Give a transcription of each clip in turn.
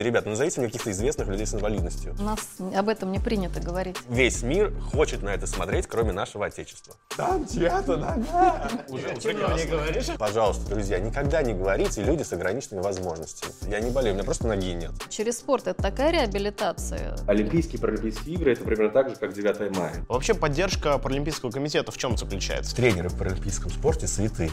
Ребята, назовите мне каких-то известных людей с инвалидностью. У нас об этом не принято говорить. Весь мир хочет на это смотреть, кроме нашего Отечества. Там чья-то нога. Уже не говоришь? Пожалуйста, друзья, никогда не говорите люди с ограниченными возможностями. Я не болею, у меня просто ноги нет. Через спорт это такая реабилитация. Олимпийские и паралимпийские игры это примерно так же, как 9 мая. Вообще поддержка Паралимпийского комитета в чем заключается? Тренеры в паралимпийском спорте святые.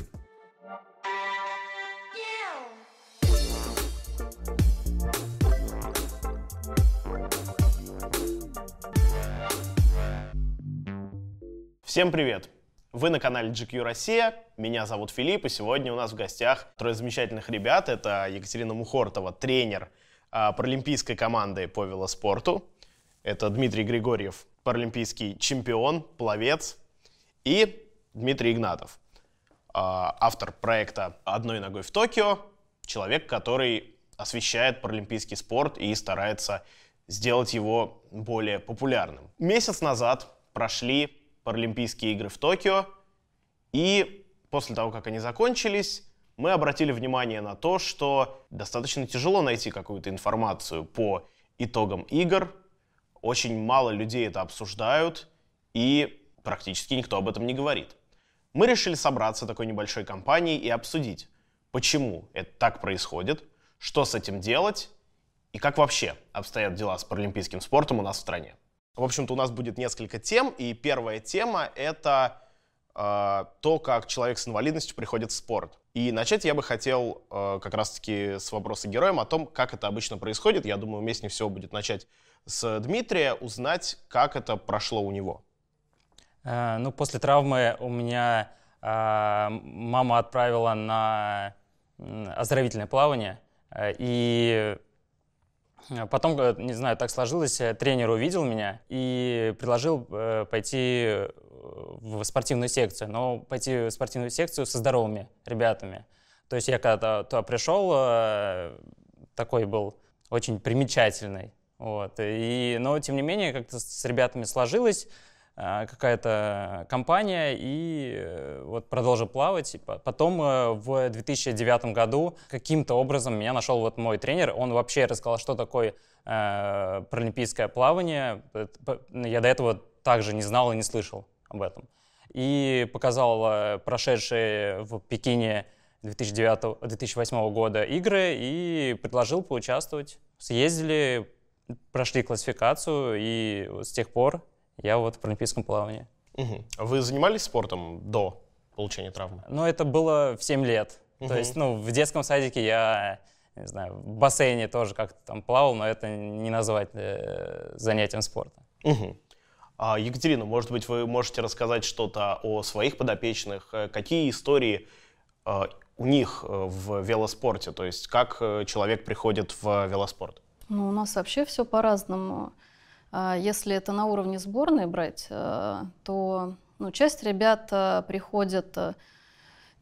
Всем привет! Вы на канале GQ Россия, меня зовут Филипп, и сегодня у нас в гостях трое замечательных ребят. Это Екатерина Мухортова, тренер а, паралимпийской команды по велоспорту. Это Дмитрий Григорьев, паралимпийский чемпион, пловец. И Дмитрий Игнатов, а, автор проекта «Одной ногой в Токио», человек, который освещает паралимпийский спорт и старается сделать его более популярным. Месяц назад прошли Паралимпийские игры в Токио. И после того, как они закончились, мы обратили внимание на то, что достаточно тяжело найти какую-то информацию по итогам игр. Очень мало людей это обсуждают, и практически никто об этом не говорит. Мы решили собраться такой небольшой компанией и обсудить, почему это так происходит, что с этим делать и как вообще обстоят дела с паралимпийским спортом у нас в стране. В общем-то, у нас будет несколько тем, и первая тема — это э, то, как человек с инвалидностью приходит в спорт. И начать я бы хотел э, как раз-таки с вопроса героем о том, как это обычно происходит. Я думаю, уместнее всего будет начать с Дмитрия, узнать, как это прошло у него. Э, ну, после травмы у меня э, мама отправила на оздоровительное плавание, э, и потом, э, не знаю, так сложилось, э, тренер увидел меня и предложил пойти в спортивную секцию, но пойти в спортивную секцию со здоровыми ребятами. То есть я когда туда пришел, такой был очень примечательный. Вот. И, но, тем не менее, как-то с ребятами сложилось. Э, какая-то компания и э, вот продолжил плавать. Потом э, в 2009 году каким-то образом меня нашел вот мой тренер. Он вообще рассказал, что такое э, паралимпийское плавание. Я до этого также не знал и не слышал об этом. И показал прошедшие в Пекине 2009, 2008 года игры и предложил поучаствовать. Съездили, прошли классификацию, и с тех пор я вот в паралимпийском плавании. Угу. Вы занимались спортом до получения травмы? Ну, это было в 7 лет. Угу. То есть, ну, в детском садике я, не знаю, в бассейне тоже как-то там плавал, но это не назвать э, занятием спорта. Угу. А, Екатерина, может быть, вы можете рассказать что-то о своих подопечных? Э, какие истории э, у них э, в велоспорте? То есть, как человек приходит в велоспорт? Ну, у нас вообще все по-разному. А если это на уровне сборной брать, э, то ну, часть ребят э, приходят, э,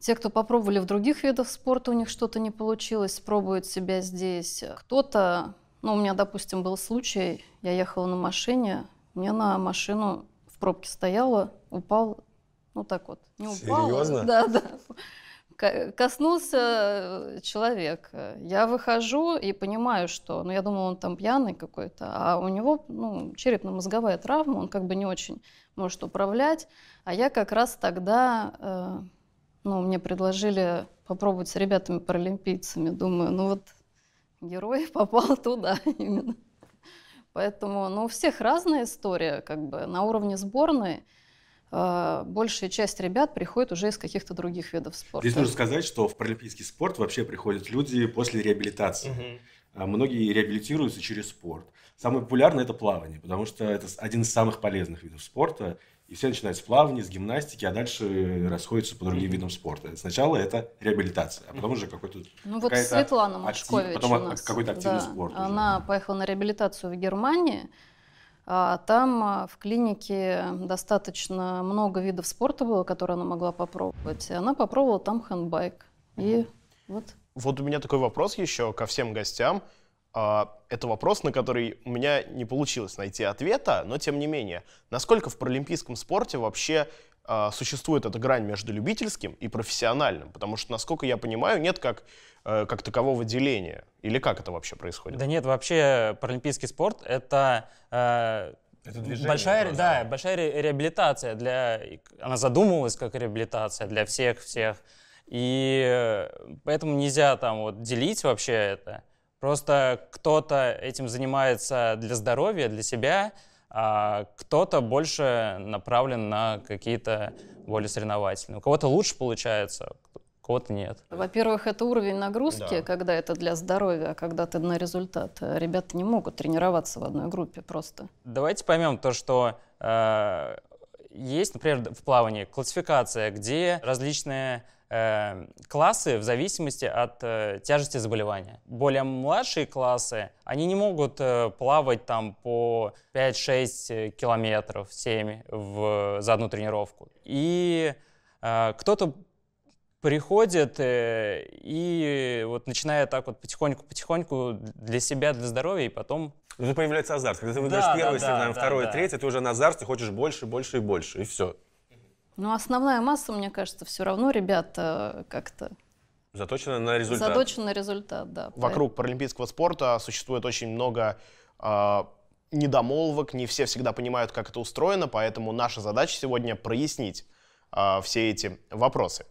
те, кто попробовали в других видах спорта, у них что-то не получилось, пробуют себя здесь. Кто-то, ну, у меня, допустим, был случай, я ехала на машине, мне на машину в пробке стояла, упал, ну так вот, не упал. Серьезно? Да, да коснулся э, человек. Я выхожу и понимаю, что, ну, я думала, он там пьяный какой-то, а у него, ну, черепно-мозговая травма, он как бы не очень может управлять. А я как раз тогда, э, ну, мне предложили попробовать с ребятами-паралимпийцами. Думаю, ну вот герой попал туда именно. Поэтому, ну, у всех разная история, как бы, на уровне сборной – большая часть ребят приходит уже из каких-то других видов спорта. Здесь нужно сказать, что в паралимпийский спорт вообще приходят люди после реабилитации. Угу. Многие реабилитируются через спорт. Самое популярное – это плавание, потому что это один из самых полезных видов спорта. И все начинают с плавания, с гимнастики, а дальше расходятся по другим видам спорта. Сначала это реабилитация, а потом уже какой-то... Ну вот Светлана Машкович актив, потом какой-то активный да, спорт. Уже. Она поехала на реабилитацию в Германии, а там а, в клинике достаточно много видов спорта было, которые она могла попробовать. И она попробовала там хэндбайк. И вот. Вот у меня такой вопрос еще ко всем гостям. А, это вопрос, на который у меня не получилось найти ответа, но тем не менее, насколько в паралимпийском спорте вообще существует эта грань между любительским и профессиональным? Потому что, насколько я понимаю, нет как, как такового деления. Или как это вообще происходит? Да нет, вообще паралимпийский спорт — это... Э, Это движение большая, просто. да, большая ре- реабилитация для, она задумывалась как реабилитация для всех всех, и э, поэтому нельзя там вот делить вообще это. Просто кто-то этим занимается для здоровья, для себя, а кто-то больше направлен на какие-то более соревновательные. У кого-то лучше получается, кого-то нет. Во-первых, это уровень нагрузки, Да. когда это для здоровья, а когда ты на результат. Ребята не могут тренироваться в одной группе просто. Давайте поймем то, что э, есть, например, в плавании классификация, где различные э, классы в зависимости от э, тяжести заболевания. Более младшие классы, они не могут э, плавать там по 5-6 километров, 7 в, за одну тренировку. И э, кто-то приходит э, и вот начинает так вот потихоньку-потихоньку для себя, для здоровья, и потом Ну, тут появляется азарт. Когда ты выиграешь да, первый, да, соревнование, да, второй, да. третий, ты уже на азарте хочешь больше, больше и больше, и все. Но основная масса, мне кажется, все равно ребята как-то Заточено на результат. задочены на результат, да. Вокруг паралимпийского спорта существует очень много э, недомолвок, не все всегда понимают, как это устроено, поэтому наша задача сегодня прояснить э, все эти вопросы.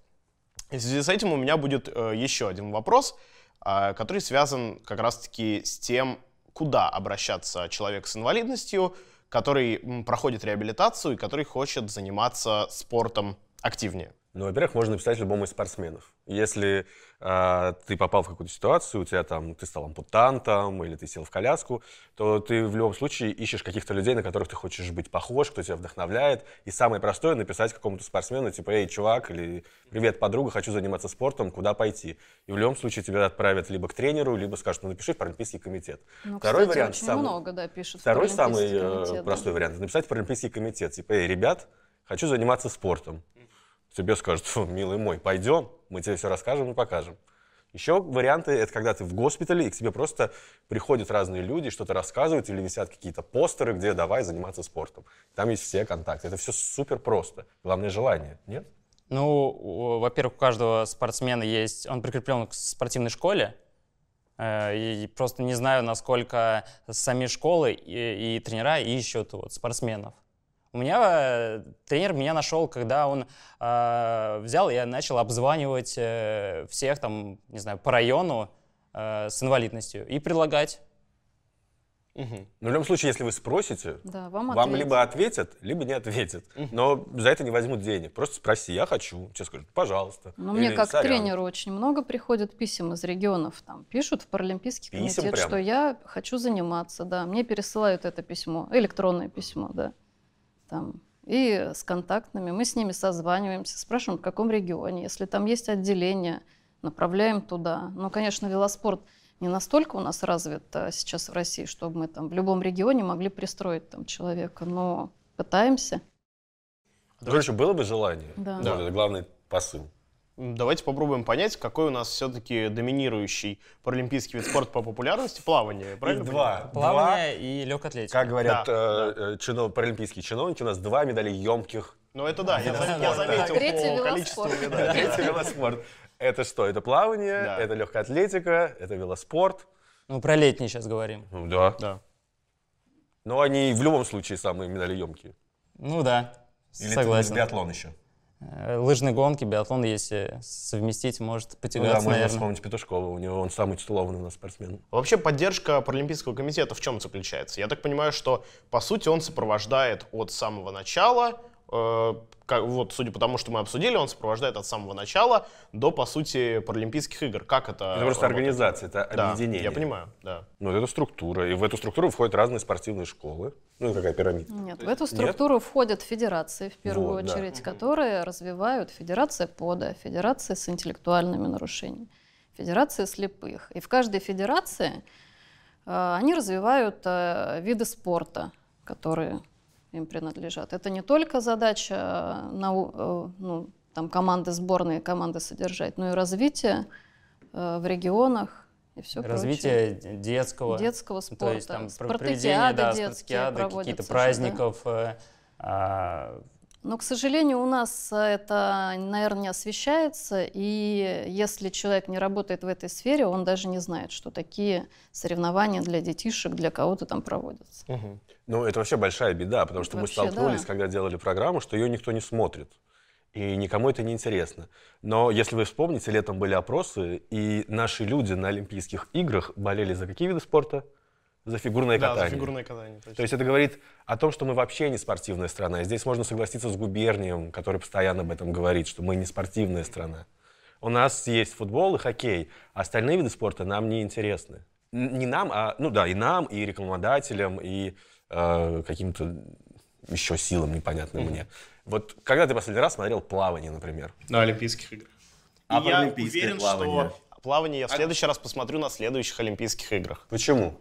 И в связи с этим у меня будет э, еще один вопрос, э, который связан как раз-таки с тем, куда обращаться человек с инвалидностью, который проходит реабилитацию и который хочет заниматься спортом активнее. Ну, во-первых, можно написать любому из спортсменов. Если а, ты попал в какую-то ситуацию, у тебя там, ты стал ампутантом или ты сел в коляску, то ты в любом случае ищешь каких-то людей, на которых ты хочешь быть похож, кто тебя вдохновляет. И самое простое написать какому-то спортсмену, типа, эй, чувак, или привет, подруга, хочу заниматься спортом, куда пойти? И в любом случае тебя отправят либо к тренеру, либо скажут, ну, напиши в Паралимпийский комитет. Ну, Второй кстати, вариант очень самый- много, да, пишут. Второй самый э, комитет, да. простой вариант. Написать в Паралимпийский комитет. Типа, эй, ребят, хочу заниматься спортом. Тебе скажут, «Фу, милый мой, пойдем, мы тебе все расскажем и покажем. Еще варианты — это когда ты в госпитале, и к тебе просто приходят разные люди, что-то рассказывают, или висят какие-то постеры, где давай заниматься спортом. Там есть все контакты. Это все супер просто. Главное — желание, нет? Ну, во-первых, у каждого спортсмена есть, он прикреплен к спортивной школе, э, и просто не знаю, насколько сами школы и, и тренера ищут вот, спортсменов. У меня э, тренер меня нашел, когда он э, взял и начал обзванивать э, всех там, не знаю, по району э, с инвалидностью и предлагать. Мгм. Но в любом случае, если вы спросите, Да, вам, вам ответят. либо ответят, либо не ответят. Но за это не возьмут денег. Просто спроси, я хочу. Тебе скажут, пожалуйста. Но мне Или, как «Сорян». тренеру очень много приходит писем из регионов. Там пишут в Паралимпийский Писем комитет, прям? что я хочу заниматься, да. Мне пересылают это письмо, электронное письмо, да. Там. И с контактными. Мы с ними созваниваемся, спрашиваем, в каком регионе. Если там есть отделение, направляем туда. Ну, конечно, велоспорт не настолько у нас развит а, сейчас в России, чтобы мы там в любом регионе могли пристроить там человека, но пытаемся. Короче, было бы желание. Да. Да. это главный посыл. Давайте попробуем понять, какой у нас все-таки доминирующий паралимпийский вид спорта по популярности плавание. Правильно? Два. Плавание и легкая атлетика. Как говорят Да, э, э, чино- паралимпийские чиновники, у нас два медали емких. Ну это да, я, я заметил Третий по велоспорт. количеству медалей. Это велоспорт. Это что? Это плавание, Да. это легкая атлетика, это велоспорт. Ну, про летний сейчас говорим. Ну, Да. Да. Но они в любом случае самые медалеемкие. Ну да, Или согласен. ты биатлон еще. Э, Лыжные гонки, биатлон, если совместить, может Ну да, потягаться, можно наверное. вспомнить Петушкова, у него он самый титулованный у нас спортсмен. Вообще поддержка Паралимпийского комитета в чем заключается? Я так понимаю, что по сути он сопровождает от самого начала, как- вот судя по тому, что мы обсудили, он сопровождает от самого начала до, по сути, Паралимпийских игр. Как это Это просто работает? организация, это Да, объединение. я понимаю, да. Ну, это структура. И в эту структуру входят разные спортивные школы. Ну, какая пирамида. Нет, в эту структуру входят федерации, в первую Вот, да. очередь, которые развивают федерация ПОДа, федерация с интеллектуальными нарушениями, федерация слепых. И в каждой федерации э, они развивают э, виды спорта, которые им принадлежат. Это не только задача э, нау- э, ну, там, команды сборной, команды содержать, но и развитие э, в регионах и все Развитие д- детского. детского спорта, То есть там проведение, да, детские да. праздников, э, а, Но, к сожалению, у нас это, наверное, не освещается, и если человек не работает в этой сфере, он даже не знает, что такие соревнования для детишек, для кого-то там проводятся. Мгм. Ну, это вообще большая беда, потому что Вообще, мы столкнулись, да. когда делали программу, что ее никто не смотрит. И никому это не интересно. Но если вы вспомните, летом были опросы, и наши люди на Олимпийских играх болели за какие виды спорта? За фигурное Да, катание. за фигурное катание. точно. То есть это говорит о том, что мы вообще не спортивная страна. И здесь можно согласиться с губернием, который постоянно об этом говорит, что мы не спортивная страна. У нас есть футбол и хоккей, а остальные виды спорта нам не интересны. Не нам, а, ну да, и нам, и рекламодателям, и э, каким-то еще силам непонятным мне. Вот когда ты последний раз смотрел плавание, например? На Олимпийских играх. А я уверен, плавание? что плавание я в следующий раз посмотрю на следующих Олимпийских играх. Почему?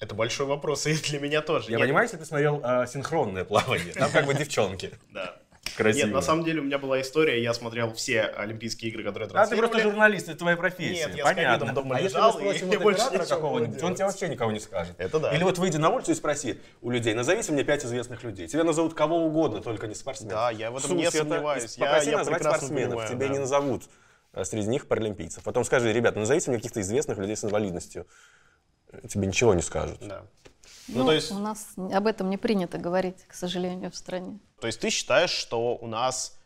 Это большой вопрос, и для меня тоже. Я Нет, понимаю, если ты смотрел э, синхронное плавание, там как бы девчонки. Да. Красиво. Нет, на самом деле у меня была история, я смотрел все Олимпийские игры, которые А ты транслировали. просто журналист, это твоя профессия. Нет, я с Понятно. ковидом дома А если лежал, мы спросим и больше какого-нибудь, не он тебе вообще никого не скажет. Это да. Или вот выйди на улицу и спроси у людей, назовите мне пять известных людей. Тебя назовут кого угодно, только не спортсменов. Да, я в этом не Сус, это- сомневаюсь. Я- Попроси я назвать спортсменов, понимаю, тебе да. не назовут э, среди них паралимпийцев. Потом скажи, ребята, назовите мне каких-то известных людей с инвалидностью. Э, Тебе ничего не скажут. Да. Ну, Ну, то есть- у нас об этом не принято говорить, к сожалению, в стране. То есть ты считаешь, что у нас...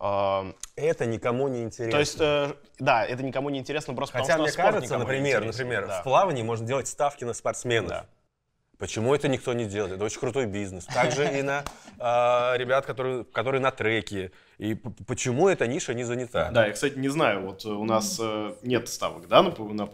э, Это никому не интересно. то есть, э, да, это никому не интересно просто Хотя потому, мне что спорт кажется, например, например, Да. в плавании можно делать ставки на спортсменов. Да. Почему это никто не делает? Это очень крутой бизнес. Также и на а, ребят, которые, которые на треке. И почему эта ниша не занята? Да, я, кстати, не знаю, вот э, у нас э, нет ставок, да, на, на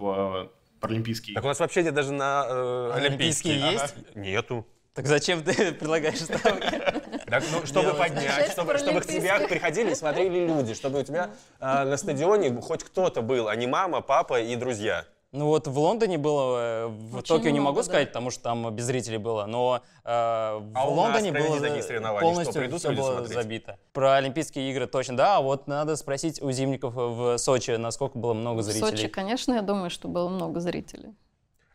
паралимпийские Так у нас вообще нет даже на э, Олимпийские олимпийские. есть? Ага. Нету. Так зачем ты предлагаешь ставки? Так, ну, чтобы Делать. поднять, чтобы, чтобы к тебе приходили и смотрели люди, чтобы у тебя э, на стадионе хоть кто-то был, а не мама, папа и друзья. Ну вот в Лондоне было, э, в Очень Токио не много, могу да. сказать, потому что там без зрителей было, но э, в А Лондоне было полностью что, придут все было смотреть? забито. Про Олимпийские игры точно, да, а вот надо спросить у зимников в Сочи, насколько было много В зрителей. Сочи, конечно, я думаю, что было много зрителей.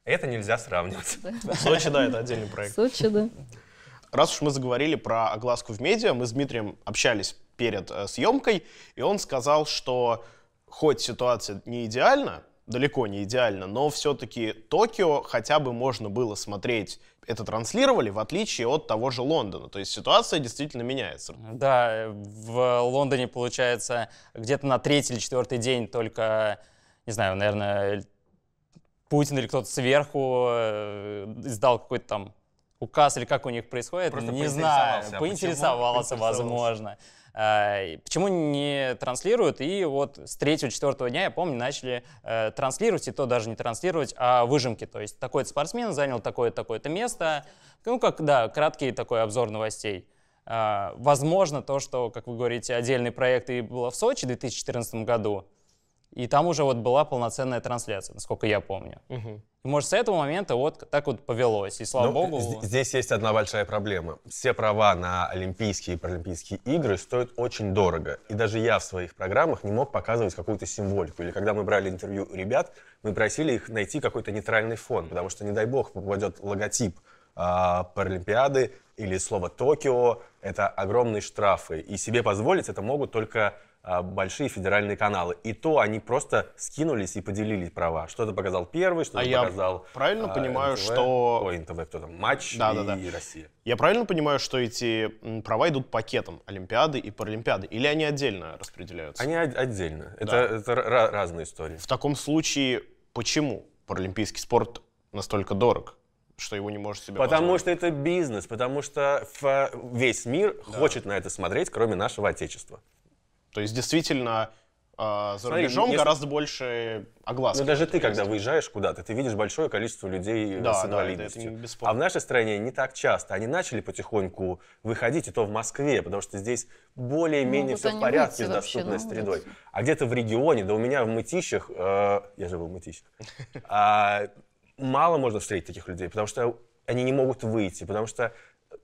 Это нельзя сравнивать. Сочи, да, это отдельный В проект. Сочи, да. Раз уж мы заговорили про огласку в медиа, мы с Дмитрием общались перед э, съемкой, и он сказал, что хоть ситуация не идеальна, далеко не идеальна, но все-таки Токио хотя бы можно было смотреть, это транслировали, в отличие от того же Лондона. То есть ситуация действительно меняется. Да, в Лондоне, получается, где-то на третий или четвертый день только, не знаю, наверное, Путин или кто-то сверху э, издал какой-то там указ или как у них происходит, Просто не знаю, поинтересовался, а поинтересовался, возможно. А, Почему не транслируют? И вот с третьего, четвертого дня, я помню, начали э, транслировать, и то даже не транслировать, а выжимки. То есть такой-то спортсмен занял такое-то, такое-то место. Ну, как, да, краткий такой обзор новостей. А, возможно, то, что, как вы говорите, отдельный проект и было в Сочи в 2014 году, и там уже вот была полноценная трансляция, насколько я помню. Мгм. И, может, с этого момента вот так вот повелось. И слава Ну, богу... Здесь есть одна большая проблема. Все права на Олимпийские и Паралимпийские игры стоят очень дорого. И даже я в своих программах не мог показывать какую-то символику. Или когда мы брали интервью у ребят, мы просили их найти какой-то нейтральный фон, потому что, не дай бог, попадет логотип а, Паралимпиады или слово Токио, это огромные штрафы. И себе позволить это могут только большие федеральные каналы. И то они просто скинулись и поделили права. Что-то показал первый, что-то А я показал правильно а, понимаю, НТВ. что- Ой, НТВ, кто там? Матч Да-да-да. и Россия. Я правильно понимаю, что эти права идут пакетом Олимпиады и Паралимпиады? Или они отдельно распределяются? Они от- отдельно. Это, Да. это ра- разные истории. В таком случае, почему паралимпийский спорт настолько дорог, что его не может себе Потому позволить? что это бизнес, потому что весь мир хочет на это смотреть, кроме нашего Отечества. То есть, действительно, а, за Смотри, рубежом если- гораздо больше огласки. Но даже в ты, когда есть. выезжаешь куда-то, ты видишь большое количество людей э, Да, с да, инвалидностью. это- это не бесспорно. а в нашей стране не так часто. Они начали потихоньку выходить, и то в Москве, потому что здесь более-менее Могут все в порядке с доступной средой. А где-то в регионе, да у меня в Мытищах, э, я живу в Мытищах, а, мало можно встретить таких людей, потому что они не могут выйти, потому что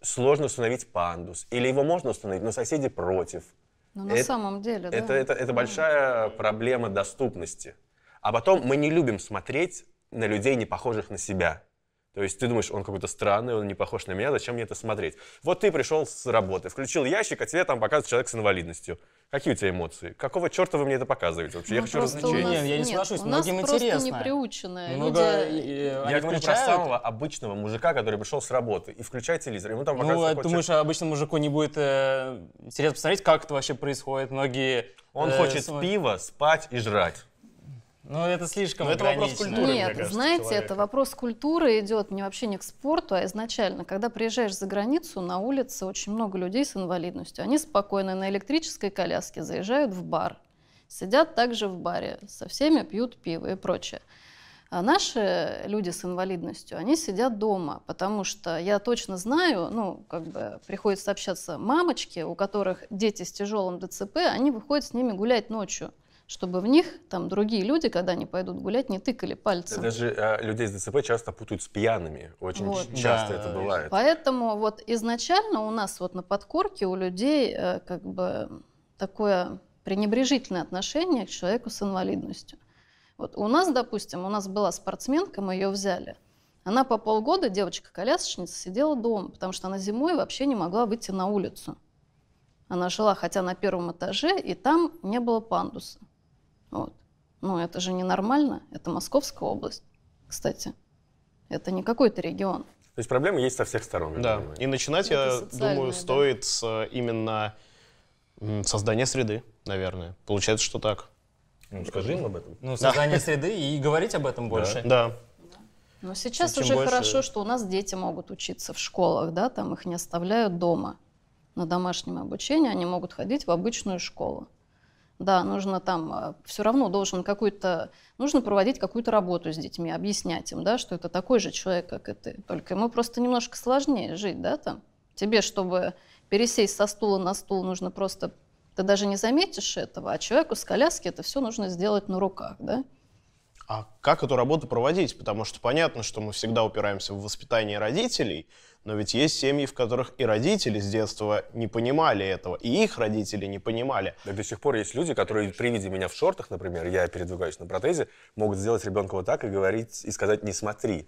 сложно установить пандус. Или его можно установить, но соседи против. Но на Это- самом деле, да. Это, это, это большая проблема доступности. А потом мы не любим смотреть на людей, не похожих на себя. То есть ты думаешь, он какой-то странный, он не похож на меня, зачем мне это смотреть? Вот ты пришел с работы, включил ящик, а тебе там показывает человек с инвалидностью. Какие у тебя эмоции? Какого черта вы мне это показываете вообще? Я Ну, хочу просто у развлечения. нас- Нет, я не нет, соглашусь, у нас многим просто интересно. неприученные Много, люди. они Я говорю про включают. самого обычного мужика, который пришел с работы и включает телевизор. Ему там Ну, показывают а какой-то думаешь, обычному мужику не будет э, интересно посмотреть, как это вообще происходит? Многие... Он э, хочет см- пива, спать и жрать. Ну, это слишком Ну, это вопрос культуры. мне Нет, кажется, знаете, человека. это вопрос культуры идет не вообще не к спорту, а изначально. Когда приезжаешь за границу, на улице очень много людей с инвалидностью. Они спокойно на электрической коляске заезжают в бар, сидят также в баре, со всеми пьют пиво и прочее. А наши люди с инвалидностью, они сидят дома, потому что я точно знаю, ну, как бы приходится общаться мамочки, у которых дети с тяжелым ДЦП, они выходят с ними гулять ночью, чтобы в них там другие люди, когда они пойдут гулять, не тыкали Да пальцем. Даже э, людей с ДЦП часто путают с пьяными. Очень Вот. часто Да, это бывает. Поэтому вот изначально у нас вот на подкорке у людей э, как бы такое пренебрежительное отношение к человеку с инвалидностью. Вот у нас, допустим, у нас была спортсменка, мы ее взяли. Она по полгода, девочка-колясочница, сидела дома, потому что она зимой вообще не могла выйти на улицу. Она жила хотя на первом этаже, и там не было пандуса. Вот. Ну, это же ненормально. Это Московская область, кстати. Это не какой-то регион. То есть проблемы есть со всех сторон. Да, понимаю. и начинать, Это я думаю, да. стоит с э, именно создания среды, наверное. Получается, что так. Ну, скажи им об этом. Ну, создание среды и говорить об этом больше. Да. Но сейчас Чем уже больше- хорошо, что у нас дети могут учиться в школах, да, там их не оставляют дома на домашнем обучении, они могут ходить в обычную школу. Да, нужно там, все равно должен какой-то, нужно проводить какую-то работу с детьми, объяснять им, да, что это такой же человек, как и ты. Только ему просто немножко сложнее жить, да, там. Тебе, чтобы пересесть со стула на стул, нужно просто, ты даже не заметишь этого, а человеку с коляски это все нужно сделать на руках, да. А как эту работу проводить? Потому что понятно, что мы всегда упираемся в воспитание родителей, но ведь есть семьи, в которых и родители с детства не понимали этого, и их родители не понимали. Да до сих пор есть люди, которые при виде меня в шортах, например, я передвигаюсь на протезе, могут сделать ребенка вот так и говорить, и сказать «не смотри».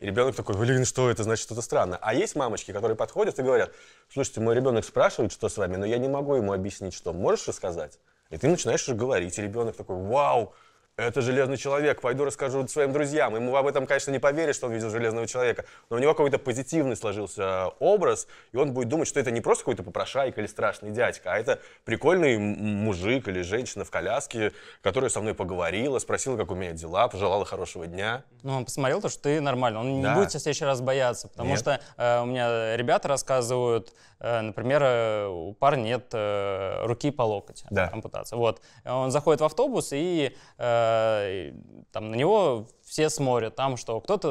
И ребенок такой, блин, что это, значит, что-то странно. А есть мамочки, которые подходят и говорят, слушайте, мой ребенок спрашивает, что с вами, но я не могу ему объяснить, что. Можешь рассказать? И ты начинаешь говорить, и ребенок такой, вау, это железный человек, пойду расскажу своим друзьям. Ему об этом, конечно, не поверит, что он видел железного человека, но у него какой-то позитивный сложился образ, и он будет думать, что это не просто какой-то попрошайка или страшный дядька, а это прикольный мужик или женщина в коляске, которая со мной поговорила, спросила, как у меня дела, пожелала хорошего дня. Ну, он посмотрел то, что ты нормально. Он Да. не будет в следующий раз бояться. Потому Нет. что э, у меня ребята рассказывают, э, например, э, у парня нет э, руки по локоть. Да. Ампутация. Вот. Он заходит в автобус, и, э, и там на него все смотрят. Там, что кто-то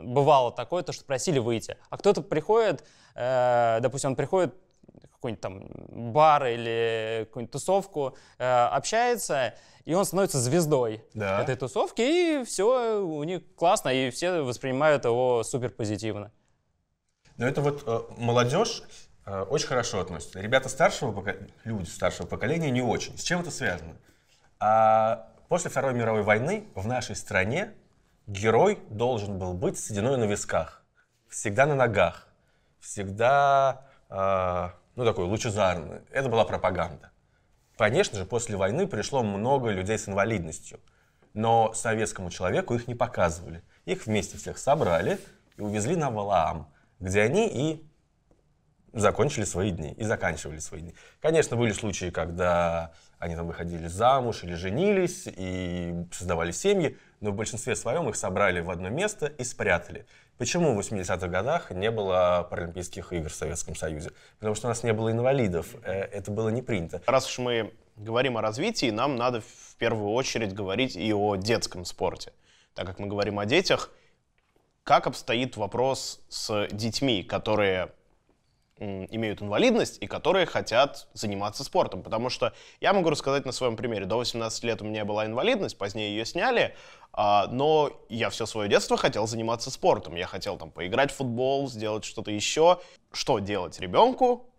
э, бывало такое, то, что просили выйти. А кто-то приходит, э, допустим, он приходит в какой-нибудь там бар или какую-нибудь тусовку, э, общается, и он становится звездой Да. этой тусовки, и все у них классно, и все воспринимают его супер позитивно. Но это вот э, молодежь э, очень хорошо относится. Ребята старшего поколения, люди старшего поколения не очень. С чем это связано? А после Второй мировой войны в нашей стране герой должен был быть с сединой на висках, всегда на ногах, всегда, э, ну, такой лучезарный. Это была пропаганда. Конечно же, после войны пришло много людей с инвалидностью, но советскому человеку их не показывали. Их вместе всех собрали и увезли на Валаам, где они и закончили свои дни, и заканчивали свои дни. Конечно, были случаи, когда они там выходили замуж или женились, и создавали семьи, но в большинстве своем их собрали в одно место и спрятали. Почему в 80-х годах не было Паралимпийских игр в Советском Союзе? Потому что у нас не было инвалидов, э, это было не принято. Раз уж мы говорим о развитии, нам надо в первую очередь говорить и о детском спорте. Так как мы говорим о детях, как обстоит вопрос с детьми, которые имеют инвалидность и которые хотят заниматься спортом. Потому что я могу рассказать на своем примере. До 18 лет у меня была инвалидность, позднее ее сняли, а, но я все свое детство хотел заниматься спортом. Я хотел там поиграть в футбол, сделать что-то еще. Что делать ребенку,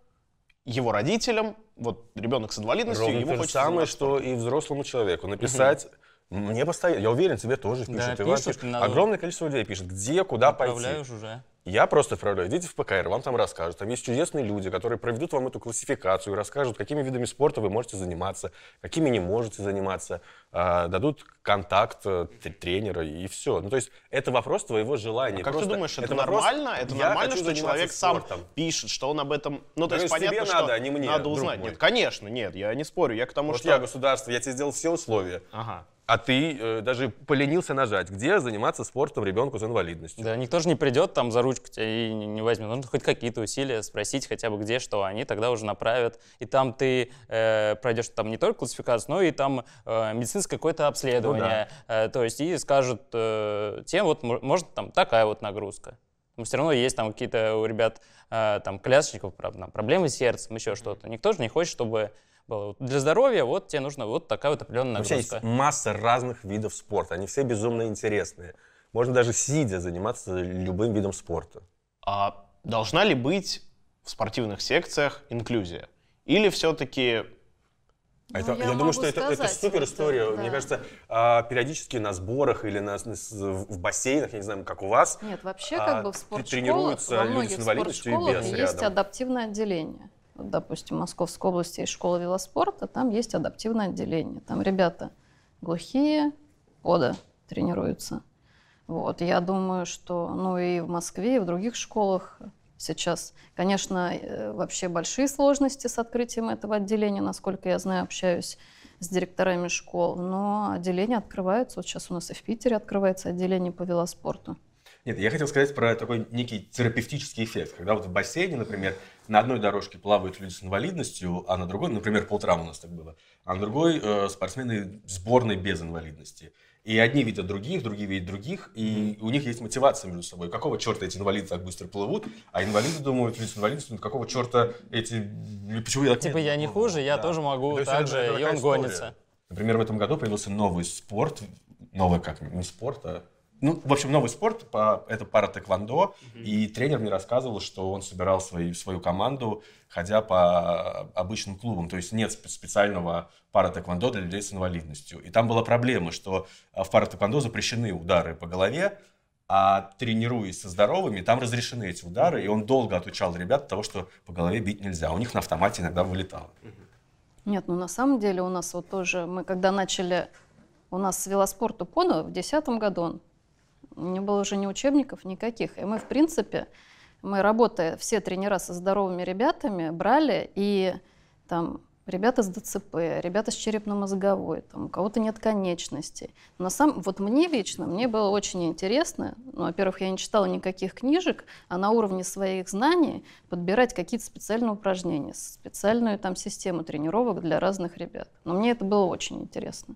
его родителям, вот ребенок с инвалидностью, Ровно ему то же хочется самое, что и взрослому человеку. Написать Мне постоянно, я уверен, тебе тоже пишут. Да, пишут, надо- Огромное количество людей пишет, где, куда пойти. Отправляешь уже. Я просто отправляю. Идите в ПКР, вам там расскажут. Там есть чудесные люди, которые проведут вам эту классификацию и расскажут, какими видами спорта вы можете заниматься, какими не можете заниматься, а, дадут контакт э, тренера и все. Ну, то есть это вопрос твоего желания. А Как Просто ты думаешь, это, вопрос, нормально? Это я нормально, что человек сам спортом. пишет, что он об этом... Ну, то есть понятно, что надо, а не мне, надо узнать. Нет, конечно, нет, я не спорю. Я к тому, Вот что... я государство, я тебе сделал все условия. Ага. А ты э, даже поленился нажать, где заниматься спортом ребенку с инвалидностью. Да, никто же не придет там за ручку тебя и не возьмет. Нужно хоть какие-то усилия спросить хотя бы где, что они тогда уже направят. И там ты э, пройдешь там не только классификацию, но и там э, медицинское какое-то обследование. Э, то есть и скажут э, тем, вот мо- может там такая вот нагрузка. Но все равно есть там какие-то у ребят, э, там, колясочников, там, проблемы с сердцем, еще что-то. Никто же не хочет, чтобы было. Для здоровья вот тебе нужно вот такая вот определенная Вообще есть нагрузка. масса разных видов спорта. Они все безумно интересные. Можно даже сидя заниматься любым видом спорта. А должна ли быть в спортивных секциях инклюзия? Или все-таки А Ну, это- я я, думаю, что это, это супер история. да. Мне кажется, а, периодически на сборах или на, на- с- в бассейнах, я не знаю, как у вас, Нет, вообще А, как бы в спортшколах, тренируются во люди с инвалидностью и спортшколах без есть рядом. адаптивное отделение. Допустим, Московской области есть школа велоспорта, там есть адаптивное отделение. Там ребята глухие, ода тренируются. Вот, я думаю, что, ну и в Москве, и в других школах сейчас, конечно, э, вообще большие сложности с открытием этого отделения, насколько я знаю, общаюсь с директорами школ, но отделение открывается. Вот сейчас у нас и в Питере открывается отделение по велоспорту. Нет, я хотел сказать про такой некий терапевтический эффект. Когда вот в бассейне, например, на одной дорожке плавают люди с инвалидностью, а на другой, например, полтрам у нас так было, а на другой э, спортсмены сборной без инвалидности. И одни видят других, другие видят других, и у них есть мотивация между собой. Какого черта эти инвалиды так быстро плывут, а инвалиды думают, люди с инвалидностью, «Ну, какого черта эти... Почему я так Типа я не плыву?» хуже, я Да. тоже могу То есть так это- же, это и он история. гонится. Например, в этом году появился новый спорт, новый как, не спорт, а... Ну, в общем, новый спорт, по- это пара тэквондо, и тренер мне рассказывал, что он собирал свои, свою команду, ходя по обычным клубам, то есть нет спе- специального пара тэквондо для людей с инвалидностью. И там была проблема, что а, в пара тэквондо запрещены удары по голове, а тренируясь со здоровыми, там разрешены эти удары, и он долго отучал ребят от того, что по голове бить нельзя. У них на автомате иногда вылетало. Нет, ну на самом деле у нас вот тоже, мы когда начали, у нас с велоспорту поно в 2010 году, он, не было уже ни учебников никаких. И мы, в принципе, мы работая, все тренера со здоровыми ребятами брали, и там ребята с ДЦП, ребята с черепно-мозговой, там, у кого-то нет конечностей. На самом, вот мне лично, мне было очень интересно, ну, во-первых, я не читала никаких книжек, а на уровне своих знаний подбирать какие-то специальные упражнения, специальную там систему тренировок для разных ребят. Но мне это было очень интересно.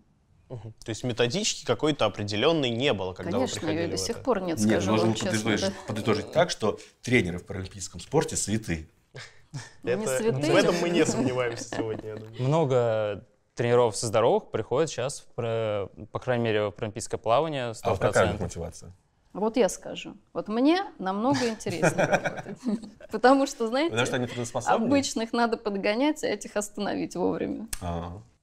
Мгм. То есть методички какой-то определенной не было, когда Конечно, вы ее приходили и до сих это? пор нет, Нет, скажу можно честно. подытожить, да. подытожить так, что тренеры в паралимпийском спорте святые. Не Это- святые. в этом мы не сомневаемся сегодня, я думаю. Много тренеров со здоровых приходят сейчас, в по крайней мере, в паралимпийское плавание 100%. А какая мотивация? Вот я скажу. Вот мне намного интереснее работать. Потому что, Потому что знаете, обычных надо подгонять, а этих остановить вовремя.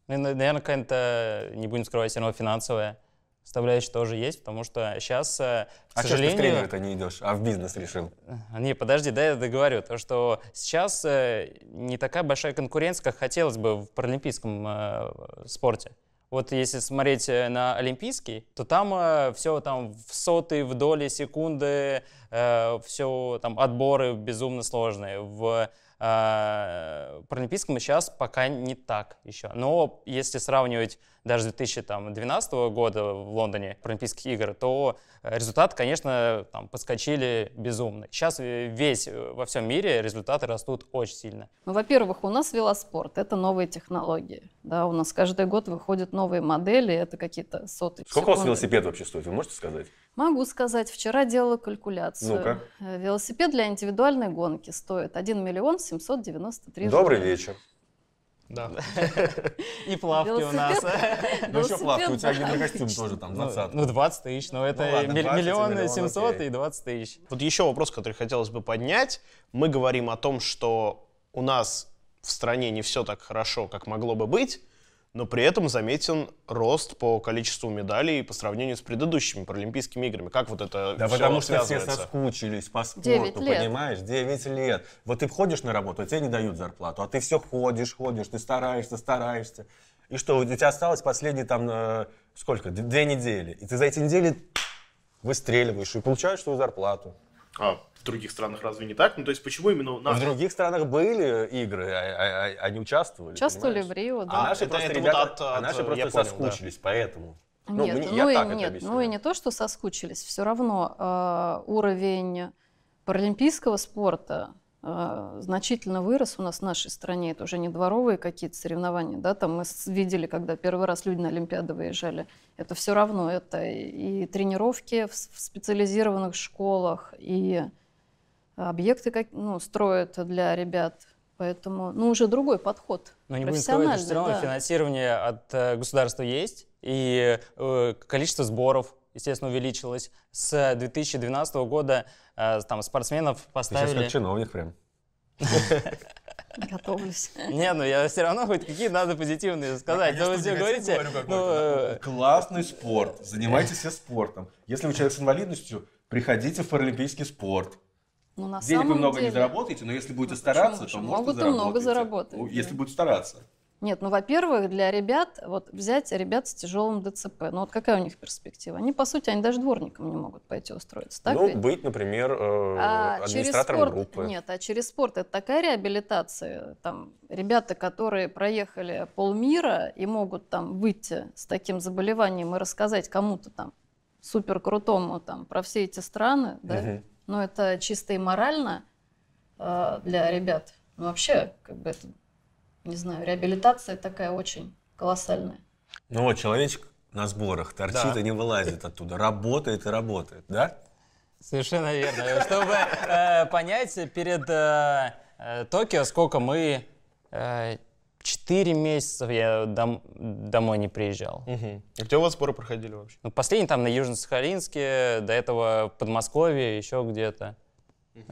А, Ну, и, наверное, какая-то, не будем скрывать, все равно финансовая составляющая тоже есть, потому что сейчас, к А что ж ты в сожалению... тренеры-то не идешь, а в бизнес решил? Не, подожди, дай я договорю. То, что сейчас э, не такая большая конкуренция, как хотелось бы в паралимпийском э, спорте. Вот если смотреть э, на олимпийский, то там все там в сотые, в доли секунды, все там отборы безумно сложные. В э, паралимпийском сейчас пока не так еще. Но если сравнивать даже с 2012 года в Лондоне Паралимпийских игр, то э, результаты, конечно, там, подскочили безумно. Сейчас весь э, во всем мире результаты растут очень сильно. Ну, во-первых, у нас велоспорт, это новые технологии. Да, у нас каждый год выходят новые модели, это какие-то сотые Сколько у вас секунды. велосипед вообще стоит, вы можете сказать? Могу сказать, вчера делала калькуляцию. Ну-ка. Э, Велосипед для индивидуальной гонки стоит 1 миллион 793 Добрый вечер. Да. И плавки у нас. Ну еще плавка, у тебя гидрокостюм тоже там, Ну, 20 Ну, 20 тысяч, но это ладно, миль- 20 миллион семьсот и 20 тысяч. Вот еще вопрос, который хотелось бы поднять. Мы говорим о том, что у нас в стране не все так хорошо, как могло бы быть, но при этом заметен рост по количеству медалей по сравнению с предыдущими Паралимпийскими играми. Как вот это Да все потому что все соскучились по Девять спорту, лет. понимаешь? 9 лет. Вот ты ходишь на работу, а тебе не дают зарплату, а ты все ходишь, ходишь, ты стараешься, стараешься. И что, у тебя осталось последние там, э, сколько, две недели. И ты за эти недели выстреливаешь и получаешь свою зарплату. А в других странах разве не так? Ну, то есть почему именно у нас... в других странах были игры, а- а- а- они участвовали. Участвовали понимаешь? в Рио, А да. наши это- просто это вот ребята, от- а от, наши э, просто я понял, соскучились, поэтому. Нет, мне- ну, я и, так это нет, объясняю. ну и не то, что соскучились, все равно э, уровень паралимпийского спорта значительно вырос у нас в нашей стране. Это уже не дворовые какие-то соревнования, да, там мы видели, когда первый раз люди на Олимпиады выезжали. Это все равно, это и, тренировки в, специализированных школах, и объекты как, ну, строят для ребят. Поэтому, ну, уже другой подход. Но не будем скрывать, что все равно да. финансирование от э, государства есть, и э, количество сборов, естественно, увеличилось. С 2012 года э, там спортсменов Ты сейчас поставили... как чиновник прям. Готовлюсь. Не, ну я все равно хоть какие надо позитивные сказать. Но вы все говорите, ну, Классный спорт. Занимайтесь все спортом. Если вы человек с инвалидностью, приходите в паралимпийский спорт. Ну, на Денег вы много не деле- заработаете, но если будете Ну, стараться, почему то же? может Могут и много заработать, Ну, да. Если будете стараться. Нет, ну, во-первых, для ребят, вот взять ребят с тяжелым ДЦП, ну вот какая у них перспектива? Они, по сути, они даже дворником не могут пойти устроиться, так ну, ведь? быть, например, э, А через администратором спорт, группы. нет, а через спорт это такая реабилитация. Там ребята, которые проехали полмира и могут там выйти с таким заболеванием и рассказать кому-то там супер крутому там про все эти страны, да, Мгм. но это чисто и морально э, для ребят. Ну вообще, как бы это, не знаю, реабилитация такая очень колоссальная. Ну вот, человечек на сборах торчит Да. и не вылазит оттуда. Работает и работает, да? Совершенно верно. Чтобы э, понять перед э, э, Токио, сколько мы... э, Четыре месяца я дом- домой не приезжал. Мгм. А где у вас сборы проходили вообще? Ну, последний там на Южно-Сахалинске, до этого в Подмосковье, еще где-то.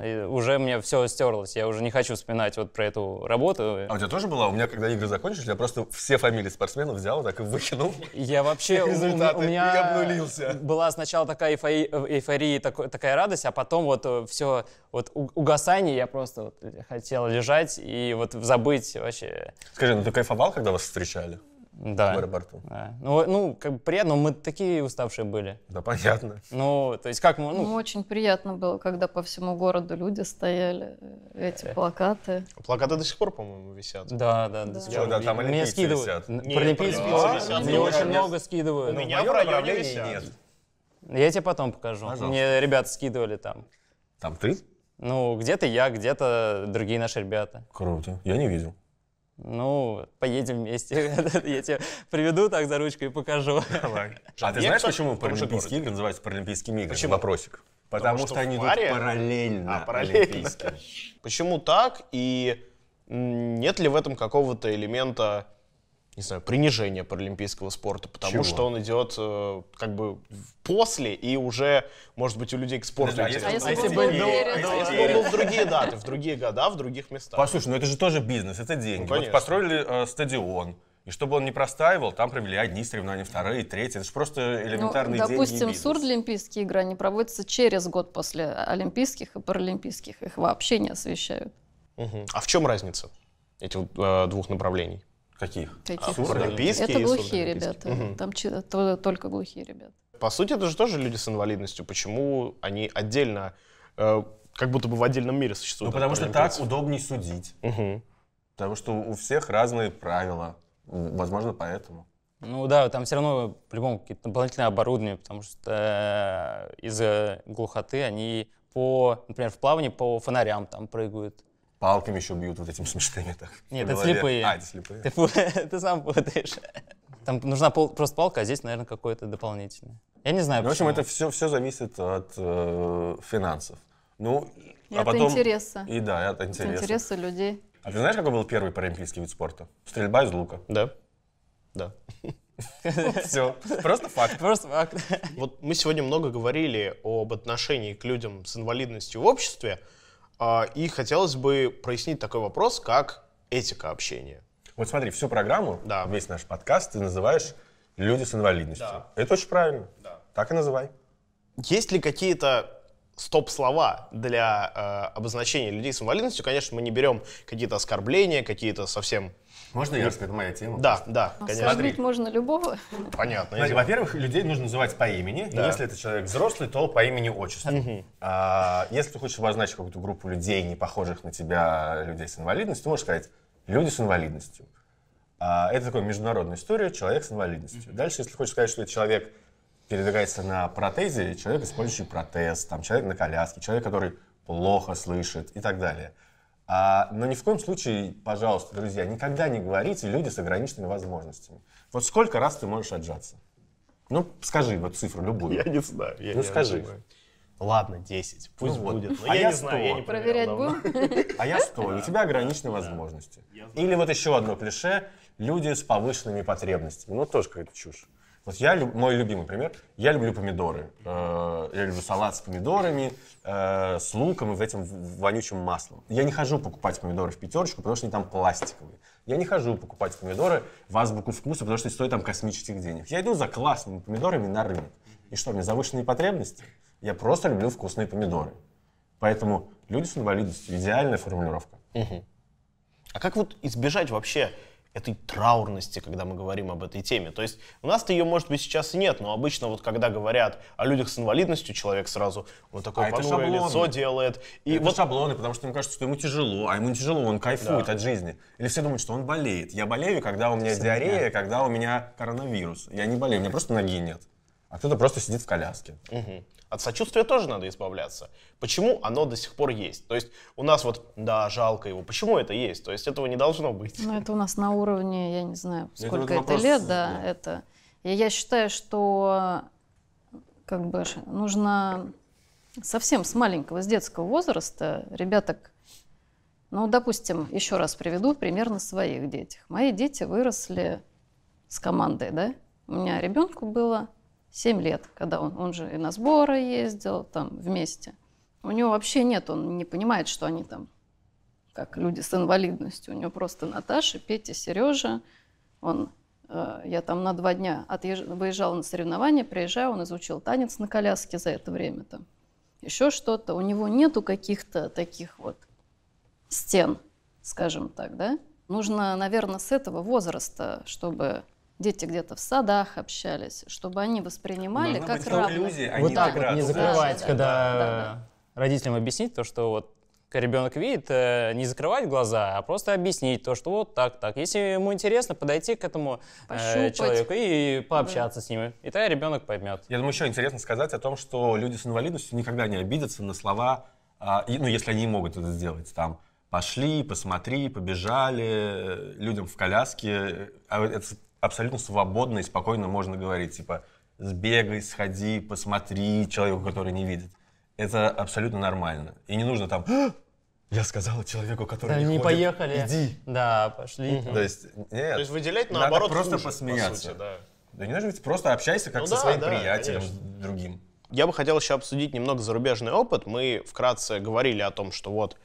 И уже мне все стерлось, я уже не хочу вспоминать вот про эту работу. А у тебя тоже была? У меня, когда игры закончились, я просто все фамилии спортсменов взял, так и выкинул. Я вообще, у, у Результаты. у меня И обнулился. была сначала такая эйфория, эйфория такой- такая радость, а потом вот все, вот угасание, я просто вот хотел лежать и вот забыть вообще. Скажи, ну ты кайфовал, когда вас встречали Да. в аэропорту? Да. Ну, ну, как бы приятно, мы такие уставшие были. Да, понятно. Ну, то есть как мы, Ну, ну, очень приятно было, когда по всему городу люди стояли, э, эти плакаты. Плакаты до сих пор, по-моему, висят. да, да, до Да. пор. да, там Мне олимпийцы скидывают. висят. Нет, паралимпийцы висят, мне очень много скидывают. У меня в районе висят. нет. Я тебе потом покажу. Пожалуйста. Мне ребята скидывали там. Там ты? Ну, где-то я, где-то другие наши ребята. Круто. Я не видел. Ну, поедем вместе. Я тебе приведу так за ручку и покажу. Давай. А ты знаешь, почему Паралимпийские игры называются Паралимпийскими играми? Почему? Вопросик. Потому, что они идут паре? параллельно, А, параллельно. олимпийским. Почему так? И нет ли в этом какого-то элемента, не знаю, принижения паралимпийского спорта? Потому Чего? что он идет э, как бы после, и уже, может быть, у людей к спорту Подожди, а интерес. А если если бы бы был А если бы он был в другие даты, в другие года, в других местах? Послушай, ну это же тоже бизнес, это деньги. Ну, вот построили э, стадион, и чтобы он не простаивал, там провели одни соревнования, вторые, третьи. Это же просто Ну, элементарные деньги допустим, бизнес. сурдлимпийские игры, они проводятся через год после Олимпийских и Паралимпийских. Их вообще не освещают. Мгм. А в чем разница этих э, двух направлений? Каких? Каких? Паралимпийские Это глухие ребята. Мгм. Там только глухие ребята. По сути, это же тоже люди с инвалидностью. Почему они отдельно, э, как будто бы в отдельном мире Ну, существуют? от потому что так удобнее судить. Мгм. Потому что у всех разные правила. Возможно, поэтому. Ну да, там все равно по-любому какие-то дополнительные оборудования, потому что э, из-за глухоты они по, например, в плавании по фонарям там прыгают. Палками еще бьют вот этим смешными так. Нет, это слепые. А, это слепые. Ты, сам путаешь. Там нужна пол- просто палка, а здесь, наверное, какое-то дополнительное. Я не знаю, Ну, в общем, это все, все зависит от э, финансов. Ну, И а от потом... интереса. И да, от От интереса. интереса людей. А ты знаешь, какой был первый паралимпийский вид спорта? Стрельба из лука. Да. Да. Все. Просто факт. Просто факт. Вот мы сегодня много говорили об отношении к людям с инвалидностью в обществе, и хотелось бы прояснить такой вопрос, как этика общения. Вот смотри, всю программу, Да. весь наш подкаст ты называешь «Люди с инвалидностью». Да. Это очень правильно. Да. Так и называй. Есть ли какие-то стоп-слова для э, обозначения людей с инвалидностью? Конечно, мы не берем какие-то оскорбления, какие-то совсем... Можно я расскажу? Это моя тема. Да, да, конечно. Оскорбить можно любого. Понятно. Смотри, во-первых, людей нужно называть по имени. Да. Если это человек взрослый, то по имени отчеству. А, если ты хочешь обозначить какую-то группу людей, не похожих на тебя, людей с инвалидностью, ты можешь сказать «люди с инвалидностью». А, это такая международная история «человек с инвалидностью». Дальше, если хочешь сказать, что это человек передвигается на протезе, человек, использующий протез, там, человек на коляске, человек, который плохо слышит и так далее. А, но ни в коем случае, пожалуйста, друзья, никогда не говорите «люди с ограниченными возможностями». Вот сколько раз ты можешь отжаться? Ну, скажи вот цифру любую. Я не знаю. я Ну, не скажи. знаю. Ладно, 10. Пусть Ну вот. будет. Но А я, я не знаю, я 100. не Проверять будем? А я сто, у тебя ограниченные возможности. Или вот еще одно клише – люди с повышенными потребностями. Ну, тоже какая-то чушь. Вот я, мой любимый пример, я люблю помидоры. Э, Я люблю салат с помидорами, э, с луком и в этим вонючим маслом. Я не хожу покупать помидоры в пятерочку, потому что они там пластиковые. Я не хожу покупать помидоры в азбуку вкуса, потому что они стоят там космических денег. Я иду за классными помидорами на рынок. И что, меня завышенные потребности? Я просто люблю вкусные помидоры. Поэтому люди с инвалидностью – идеальная формулировка. А как вот избежать вообще этой траурности, когда мы говорим об этой теме? То есть у нас-то ее, может быть, сейчас и нет, но обычно вот когда говорят о людях с инвалидностью, человек сразу вот такое А понурое лицо делает. И это вот шаблоны, потому что ему кажется, что ему тяжело, а ему не тяжело, он кайфует от жизни. Или все думают, что он болеет. Я болею, когда у меня диарея, когда у меня коронавирус. Я не болею, у меня просто ноги нет. А кто-то просто сидит в коляске. Мгм. От сочувствия тоже надо избавляться. Почему оно до сих пор есть? То есть у нас вот, да, жалко его. Почему это есть? То есть этого не должно быть. Ну, это у нас на уровне, я не знаю, Это сколько это, вопрос, лет, да, да. это. И я считаю, что как бы нужно совсем с маленького, с детского возраста ребяток, ну, допустим, еще раз приведу пример на своих детях. Мои дети выросли с командой, да? У меня ребенку было 7 лет, когда он, он же и на сборы ездил там вместе. У него вообще нет, он не понимает, что они там как люди с инвалидностью. У него просто Наташа, Петя, Сережа. Он, э, я там на два дня отъезж... выезжала на соревнования, приезжаю, он изучил танец на коляске за это время. Там. Еще что-то. У него нету каких-то таких вот стен, скажем так, да? Нужно, наверное, с этого возраста, чтобы дети где-то в садах общались, чтобы они воспринимали Должна как равных. инклюзия, а вот не так вот не закрывать, Да, да, когда да, родителям объяснить то, что вот ребенок видит, э, не закрывать глаза, а просто объяснить то, что вот так, так. Если ему интересно, подойти к этому э, Пощупать. человеку и пообщаться с ним. И тогда ребенок поймет. Я думаю, еще интересно сказать о том, что люди с инвалидностью никогда не обидятся на слова, а, ну, если они могут это сделать, там, пошли, посмотри, побежали, э, людям в коляске, а это абсолютно свободно и спокойно можно говорить, типа, сбегай, сходи, посмотри человеку, который не видит. Это абсолютно нормально. И не нужно там, «А, я сказала человеку, который Да, не, не ходит, поехали. иди. Да, пошли. То есть, нет. То есть выделять Надо наоборот просто хуже, по посмеяться. сути, да. Да не нужно ведь просто общайся как Ну со да, своим да, приятелем, конечно. другим. Я бы хотел еще обсудить немного зарубежный опыт. Мы вкратце говорили о том, что вот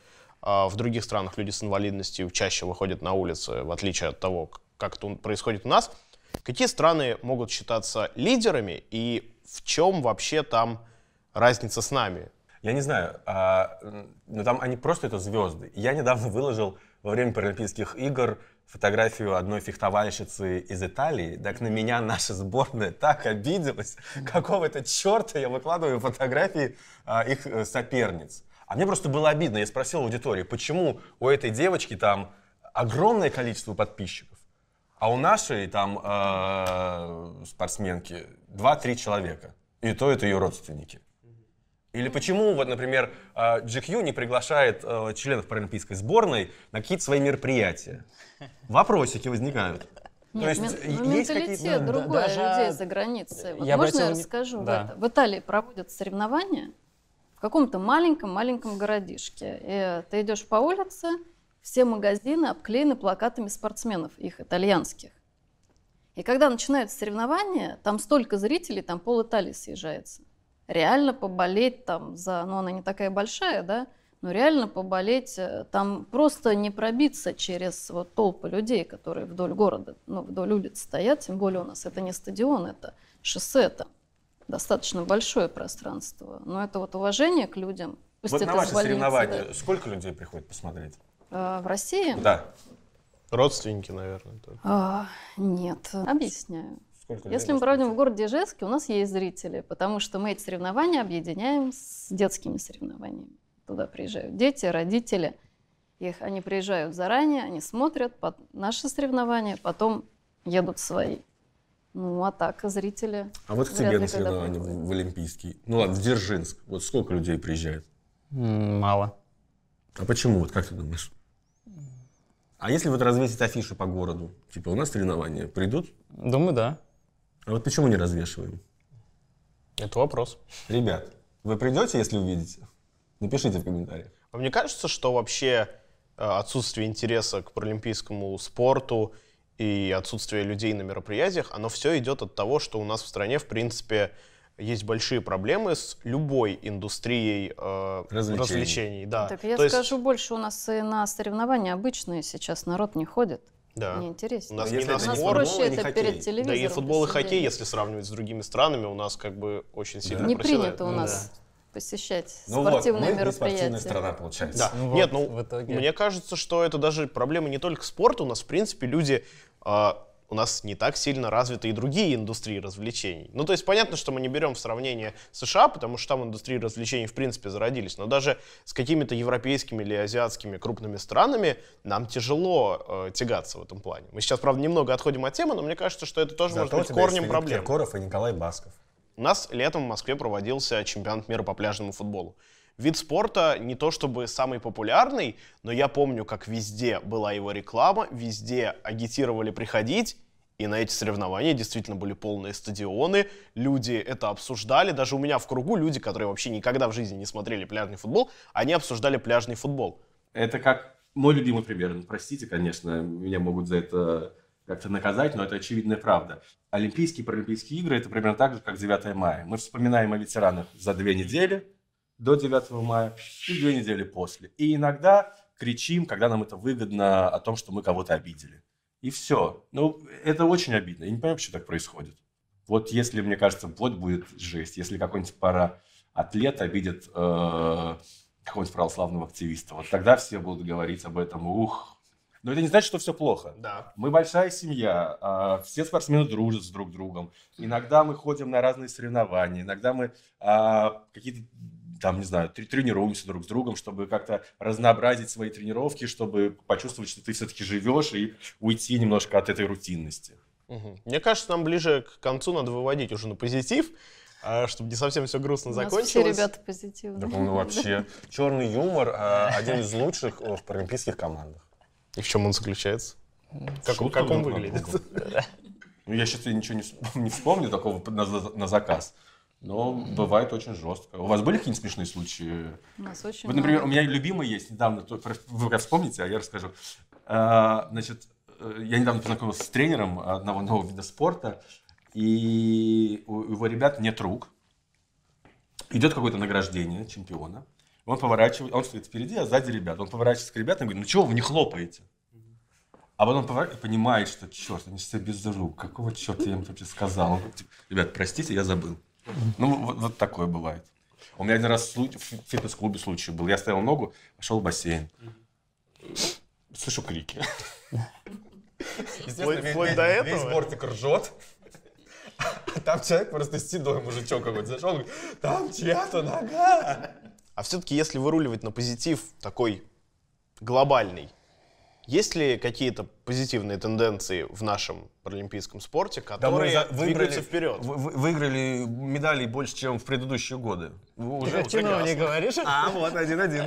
а, в других странах люди с инвалидностью чаще выходят на улицы, в отличие от того, как это происходит у нас. Какие страны могут считаться лидерами и в чем вообще там разница с нами? Я не знаю, а, но там они просто это звезды. Я недавно выложил во время Паралимпийских игр фотографию одной фехтовальщицы из Италии. Так на меня наша сборная так обиделась. Какого-то черта я выкладываю фотографии а, их э, соперниц. А мне просто было обидно. Я спросил аудитории, почему у этой девочки там огромное количество подписчиков, а у нашей там э, спортсменки 2-3 человека. И то это ее родственники. Или почему, вот, например, э, GQ не приглашает э, членов паралимпийской сборной на какие-то свои мероприятия? Вопросики возникают. Нет, То есть мен- есть менталитет другой даже- людей за границей. Вот Я можно я обратил вни- расскажу? Да. В Италии проводят соревнования в каком-то маленьком-маленьком городишке. И ты идешь по улице, все магазины обклеены плакатами спортсменов, их итальянских. И когда начинаются соревнования, там столько зрителей, там пол Италии съезжается. Реально поболеть там за... Ну, она не такая большая, да? Но реально поболеть, э, там просто не пробиться через вот толпы людей, которые вдоль города, ну, вдоль улиц стоят. Тем более у нас это не стадион, это шоссе, там достаточно большое пространство. Но это вот уважение к людям. Пусть вот на ваши соревнования да. сколько людей приходит посмотреть? А, в России? Да. Родственники, наверное. А, нет, объясняю. Сколько Если мы проводим в городе Ижевске, у нас есть зрители, потому что мы эти соревнования объединяем с детскими соревнованиями. Туда приезжают дети, родители. Их, они приезжают заранее, они смотрят под наши соревнования, потом едут свои. Ну, а так, зрители... А вот к тебе на соревнования в, в Олимпийский. Ну ладно, в Дзержинск. Вот сколько людей приезжает? Мало. А почему? Вот как ты думаешь? А если вот развесить афиши по городу? Типа, у нас соревнования придут? Думаю, да. А вот почему не развешиваем? Это вопрос. Ребят, вы придете, если увидите? Напишите в комментариях. А мне кажется, что вообще э, отсутствие интереса к паралимпийскому спорту и отсутствие людей на мероприятиях, оно все идет от того, что у нас в стране, в принципе, есть большие проблемы с любой индустрией э, развлечений. развлечений. Да. Так я То скажу есть... больше, у нас и на соревнования обычные сейчас народ не ходит. Да. Неинтересно. У нас не на спорт, проще это хоккей. перед телевизором. Да и футбол и хоккей, если сравнивать с другими странами, у нас как бы очень сильно да. Не принято у нас. Да посещать ну спортивные вот, мы мероприятия. Не страна получается. Да. Ну, Нет, вот, ну итоге... мне кажется, что это даже проблема не только спорта. У нас в принципе люди э, у нас не так сильно развиты и другие индустрии развлечений. Ну, то есть понятно, что мы не берем в сравнение США, потому что там индустрии развлечений в принципе зародились, но даже с какими-то европейскими или азиатскими крупными странами нам тяжело э, тягаться в этом плане. Мы сейчас, правда, немного отходим от темы, но мне кажется, что это тоже Зато может быть корнем проблем. Киркоров и Николай Басков. У нас летом в Москве проводился чемпионат мира по пляжному футболу вид спорта не то чтобы самый популярный, но я помню, как везде была его реклама, везде агитировали приходить, и на эти соревнования действительно были полные стадионы, люди это обсуждали, даже у меня в кругу люди, которые вообще никогда в жизни не смотрели пляжный футбол, они обсуждали пляжный футбол. Это как мой любимый пример. Ну, простите, конечно, меня могут за это как-то наказать, но это очевидная правда. Олимпийские и Паралимпийские игры – это примерно так же, как 9 мая. Мы вспоминаем о ветеранах за две недели, до 9 мая и две недели после. И иногда кричим, когда нам это выгодно, о том, что мы кого-то обидели. И все. Ну, это очень обидно. Я не понимаю, почему так происходит. Вот если, мне кажется, плоть будет жесть, если какой-нибудь пара атлет обидит э, какого-нибудь православного активиста, вот тогда все будут говорить об этом. Ух, но это не значит, что все плохо. Да. Мы большая семья, а, все спортсмены дружат с друг другом. Иногда мы ходим на разные соревнования, иногда мы а, какие-то там, не знаю, тренируемся друг с другом, чтобы как-то разнообразить свои тренировки, чтобы почувствовать, что ты все-таки живешь и уйти немножко от этой рутинности. Угу. Мне кажется, нам ближе к концу надо выводить уже на позитив, а, чтобы не совсем все грустно закончилось. все ребята позитивные. Так он вообще черный юмор а, один из лучших в паралимпийских командах. И в чем он заключается? Как, как он выглядит? Ну, я сейчас ничего не, не вспомню такого на, на заказ. Но бывает очень жестко. У вас были какие-нибудь смешные случаи? У нас очень Вот, например, много. у меня любимый есть недавно, вы как вспомните, а я расскажу. А, значит, э, я недавно познакомился с тренером одного нового вида спорта, и у его ребят нет рук. Идет какое-то награждение чемпиона. Он поворачивает, он стоит впереди, а сзади ребят. Он поворачивается к ребятам и говорит, ну чего вы не хлопаете? А потом поворачивает, понимает, что черт, они все без рук. Какого черта я им вообще сказал? Типа, Ребят, простите, я забыл. Ну, вот, вот такое бывает. У меня один раз в фитнес-клубе случай был. Я стоял ногу, пошел в бассейн. Слышу крики. Весь, до этого. весь бортик ржет. А там человек просто седой мужичок какой-то зашел, говорит, там чья-то нога. А все-таки, если выруливать на позитив такой глобальный, есть ли какие-то позитивные тенденции в нашем паралимпийском спорте, которые да мы двигаются вперед? Вы, выиграли медалей больше, чем в предыдущие годы. Вы уже Ты не говоришь? А, вот, один-один.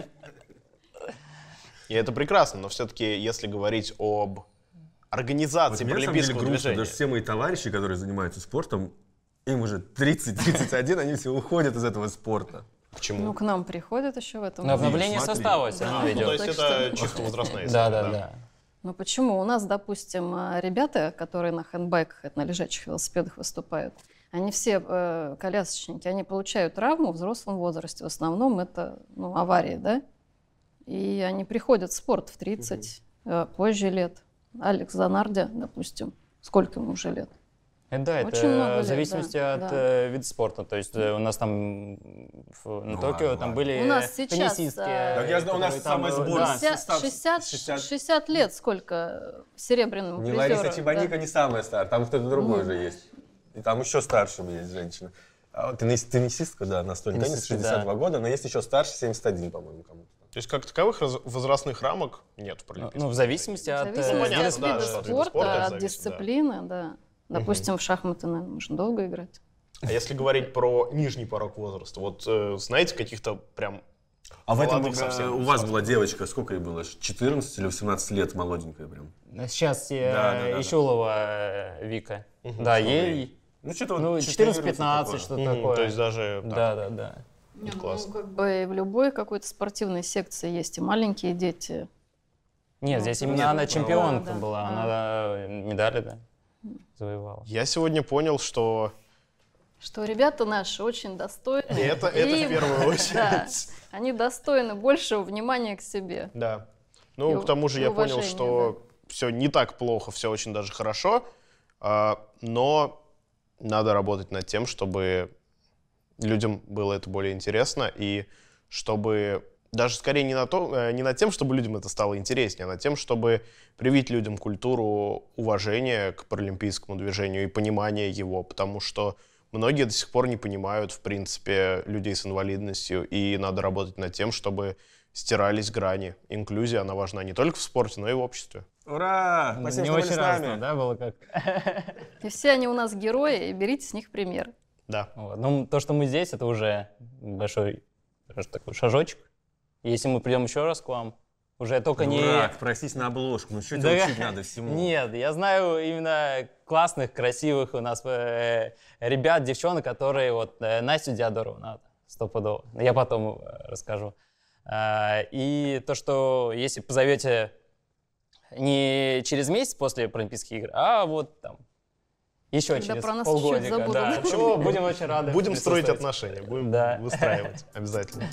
И это прекрасно, но все-таки, если говорить об организации вот паралимпийского грустно, движения... Даже все мои товарищи, которые занимаются спортом, им уже 30-31, они все уходят из этого спорта. Почему? Ну, к нам приходят еще в этом. На обновление Смотри. состава все равно идет. То есть это чисто возрастная история. Да, да, да. Ну почему? У нас, допустим, э, ребята, которые на хэндбайках, на лежачих велосипедах выступают, они все э, колясочники, они получают травму в взрослом возрасте. В основном это ну, аварии, да? И они приходят в спорт в 30, э, позже лет. Алекс Занарди, допустим, сколько ему уже лет? Э, Да, Очень много это в лет, зависимости да, от да. э, вида спорта. То есть э, у нас там в- на Ну Токио ладно, там ладно. были У нас сейчас, теннисистки, Так я знаю, у нас там, самая э, сборная да. 60, состав 60, 60. 60 лет сколько серебряным Не Лариса призерам, Чебаника да. не самая старая, там кто-то другой Ну. же есть. И там еще старше есть женщина. А теннис- теннисистка, да, настольный теннис, Теннисистка, 62 да. года, но есть еще старше, 71, по-моему, кому-то. То есть как таковых раз- возрастных рамок нет в Ну, ну, в зависимости В от э, зависимости от да, вида да, от спорта, спорта от зависит, да. дисциплины, да. Допустим, в шахматы, наверное, можно долго играть. А если говорить про нижний порог возраста, вот э, знаете каких-то прям А в этом Молодых э, совсем. у вас была девочка, сколько ей было? 14 или 18 лет, молоденькая прям? Сейчас э, Да, да, да, да. Ищулова э, Вика. Да, ей Ну, что-то ну, 14-15, что-то Мгм, такое. То есть даже так. Да, да, да. Не, ну, классно. как бы в любой какой-то спортивной секции есть и маленькие дети. Нет, Ну, здесь нет, именно она да, чемпионка да. была, А. она э, медали, да, завоевала. Я сегодня понял, что Что ребята наши очень достойны. Это- это в первую очередь. Да, они достойны большего внимания к себе. Да. Ну, И к тому же я понял, что все не так плохо, все очень даже хорошо, а, но надо работать над тем, чтобы людям было это более интересно, и чтобы даже скорее не, на то, э, не над тем, чтобы людям это стало интереснее, а над тем, чтобы привить людям культуру уважения к паралимпийскому движению и понимания его, потому что многие до сих пор не понимают, в принципе, людей с инвалидностью, и надо работать над тем, чтобы стирались грани. Инклюзия, она важна не только в спорте, но и в обществе. Ура! Ну, Спасибо, не что были очень с нами. радостно, да, было как. И все они у нас герои, и берите с них пример. Да. Вот. Ну, то, что мы здесь, это уже большой такой шажочек. Если мы придем еще раз к вам, уже только не... Дурак, просись на обложку. Ну, что Да, тебе учить надо всему? Нет, я знаю именно классных, красивых у нас э, ребят, девчонок, которые вот э, Настю Диадорову надо, стопудово. Я потом э, расскажу. А, и то, что если позовете не через месяц после Паралимпийских игр, а вот там еще Когда через про нас полгодика, забудут. да, то будем очень рады Будем строить отношения, будем Да. выстраивать обязательно.